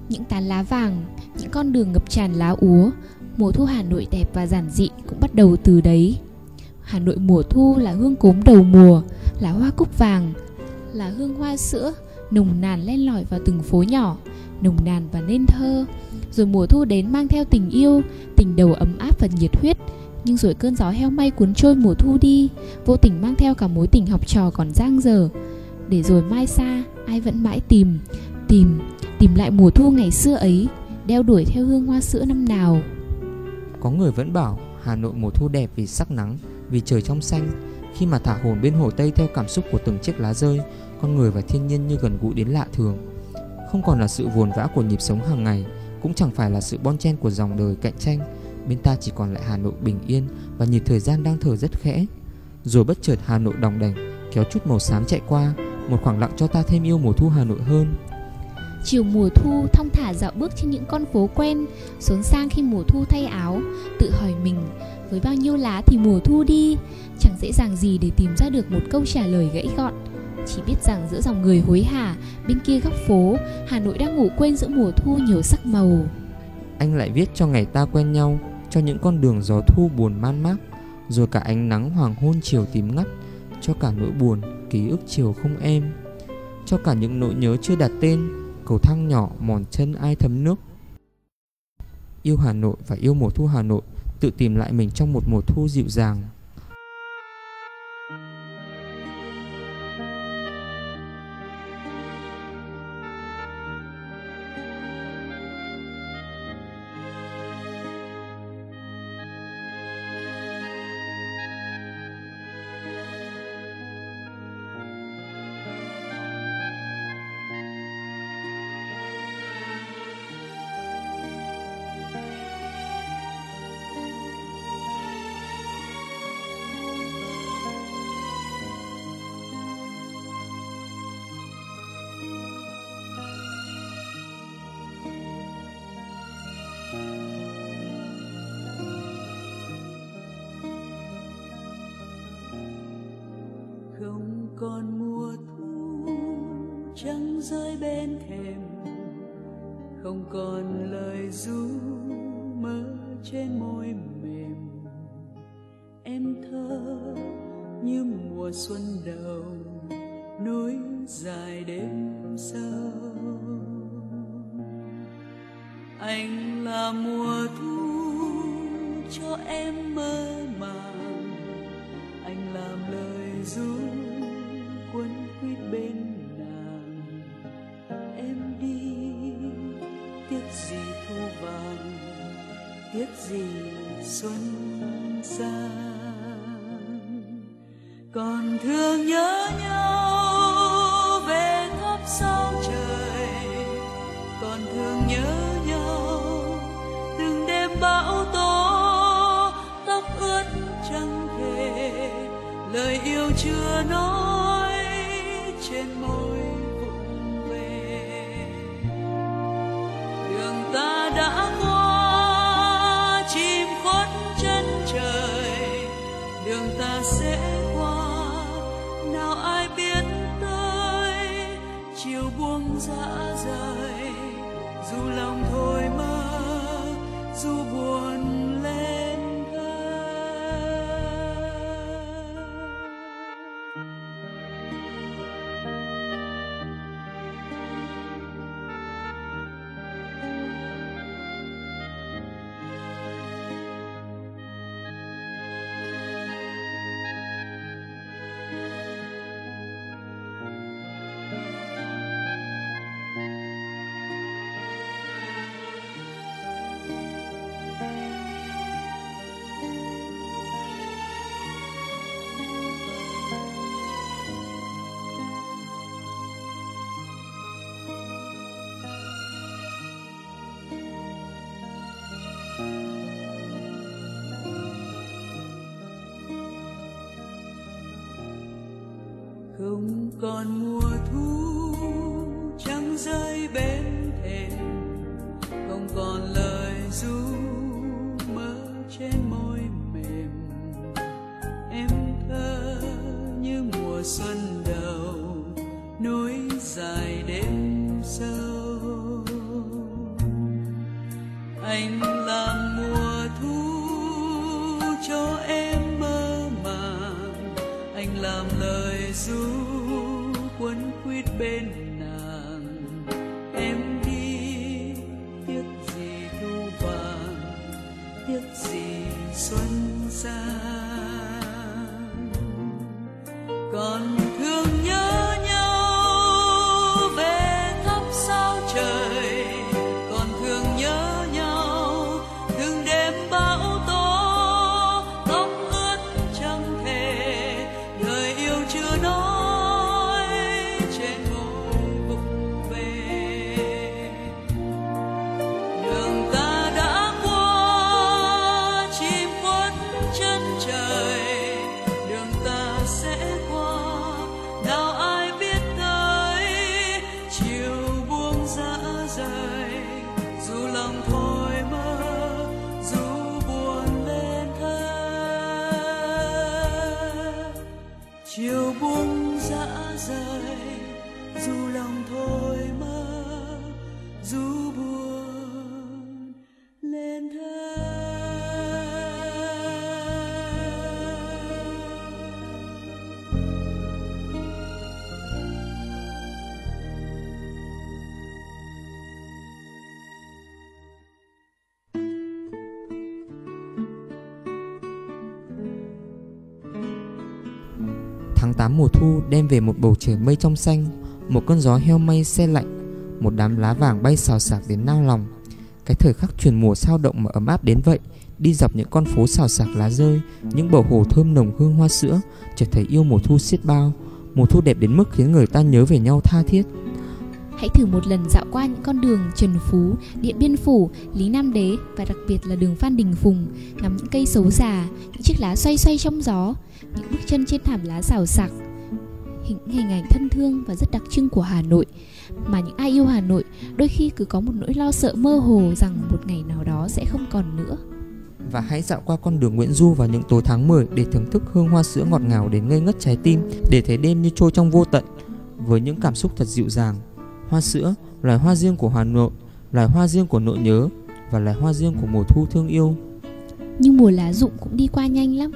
những tán lá vàng, những con đường ngập tràn lá úa. Mùa thu Hà Nội đẹp và giản dị cũng bắt đầu từ đấy. Hà Nội mùa thu là hương cốm đầu mùa, là hoa cúc vàng, là hương hoa sữa, nồng nàn len lỏi vào từng phố nhỏ, nồng nàn và nên thơ. Rồi mùa thu đến mang theo tình yêu, tình đầu ấm áp và nhiệt huyết, nhưng rồi cơn gió heo may cuốn trôi mùa thu đi, vô tình mang theo cả mối tình học trò còn giang dở. Để rồi mai xa, ai vẫn mãi tìm, tìm, tìm lại mùa thu ngày xưa ấy, đeo đuổi theo hương hoa sữa năm nào. có người vẫn bảo Hà Nội mùa thu đẹp vì sắc nắng vì trời trong xanh. Khi mà thả hồn bên hồ Tây theo cảm xúc của từng chiếc lá rơi, con người và thiên nhiên như gần gũi đến lạ thường. Không còn là sự vồn vã của nhịp sống hàng ngày, cũng chẳng phải là sự bon chen của dòng đời cạnh tranh. Bên ta chỉ còn lại Hà Nội bình yên và nhịp thời gian đang thở rất khẽ. Rồi bất chợt Hà Nội đồng đành, kéo chút màu xám chạy qua, một khoảng lặng cho ta thêm yêu mùa thu Hà Nội hơn. Chiều mùa thu, thong thả dạo bước trên những con phố quen, Xốn sang khi mùa thu thay áo, Tự hỏi mình với bao nhiêu lá thì mùa thu đi. Chẳng dễ dàng gì để tìm ra được một câu trả lời gãy gọn. Chỉ biết rằng giữa dòng người hối hả, Bên kia góc phố, Hà Nội đang ngủ quên giữa mùa thu nhiều sắc màu. Anh lại viết cho ngày ta quen nhau, cho những con đường gió thu buồn man mác, rồi cả ánh nắng hoàng hôn chiều tím ngắt, cho cả nỗi buồn, ký ức chiều không êm, cho cả những nỗi nhớ chưa đặt tên, cầu thang nhỏ mòn chân ai thấm nước. Yêu hà nội và yêu mùa thu hà nội tự tìm lại mình trong một mùa thu dịu dàng. Còn mùa thu trắng rơi bên thềm, không còn lời ru mơ trên môi mềm. Em thơ như mùa xuân đầu sẽ qua nào ai biết tới, chiều buông dã rời. Dù lòng thôi mơ, dù buồn còn mùa thu trắng rơi bên về một bầu trời mây trong xanh Một cơn gió heo mây xe lạnh Một đám lá vàng bay xào xạc đến nao lòng Cái thời khắc chuyển mùa sao động mà ấm áp đến vậy Đi dọc những con phố xào xạc lá rơi Những bờ hồ thơm nồng hương hoa sữa Chợt thấy yêu mùa thu xiết bao Mùa thu đẹp đến mức khiến người ta nhớ về nhau tha thiết Hãy thử một lần dạo qua những con đường Trần Phú, Điện Biên Phủ, Lý Nam Đế và đặc biệt là đường Phan Đình Phùng, ngắm những cây xấu già, những chiếc lá xoay xoay trong gió, những bước chân trên thảm lá xào sạc. Hình hình ảnh thân thương và rất đặc trưng của Hà Nội mà những ai yêu Hà Nội đôi khi cứ có một nỗi lo sợ mơ hồ rằng một ngày nào đó sẽ không còn nữa. Và hãy dạo qua con đường Nguyễn Du vào những tối tháng 10 để thưởng thức hương hoa sữa ngọt ngào đến ngây ngất trái tim, để thấy đêm như trôi trong vô tận với những cảm xúc thật dịu dàng. Hoa sữa, loài hoa riêng của Hà Nội, loài hoa riêng của nỗi nhớ và loài hoa riêng của mùa thu thương yêu. Nhưng mùa lá rụng cũng đi qua nhanh lắm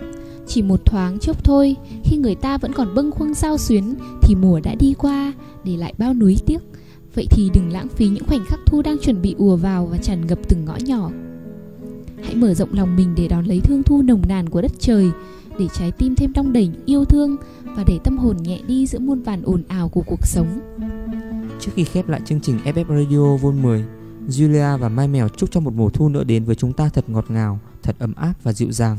chỉ một thoáng chốc thôi. Khi người ta vẫn còn bâng khuâng sao xuyến Thì mùa đã đi qua Để lại bao núi tiếc. Vậy thì đừng lãng phí những khoảnh khắc thu đang chuẩn bị ùa vào Và tràn ngập từng ngõ nhỏ. Hãy mở rộng lòng mình để đón lấy thương thu nồng nàn của đất trời Để trái tim thêm đong đầy yêu thương Và để tâm hồn nhẹ đi giữa muôn vàn ồn ào của cuộc sống. Trước khi khép lại chương trình FF Radio Vol 10, Julia và Mai Mèo chúc cho một mùa thu nữa đến với chúng ta thật ngọt ngào, thật ấm áp và dịu dàng.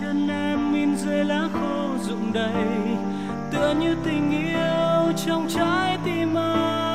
chân em in dưới lá khô rụng đầy, tựa như tình yêu trong trái tim anh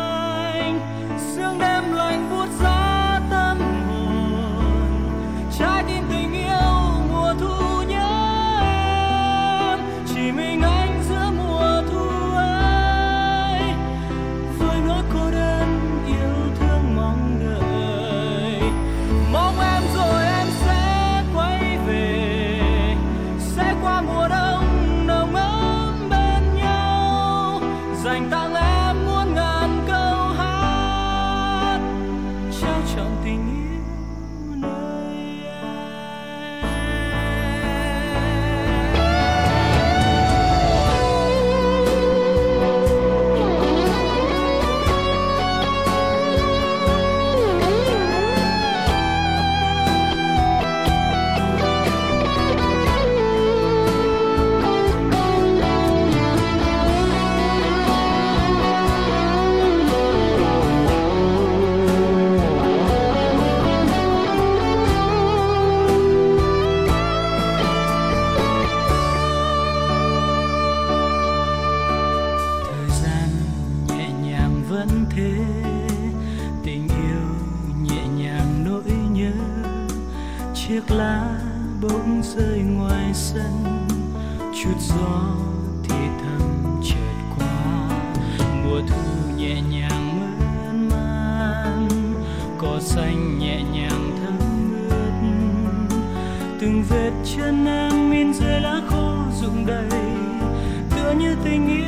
như tình yêu.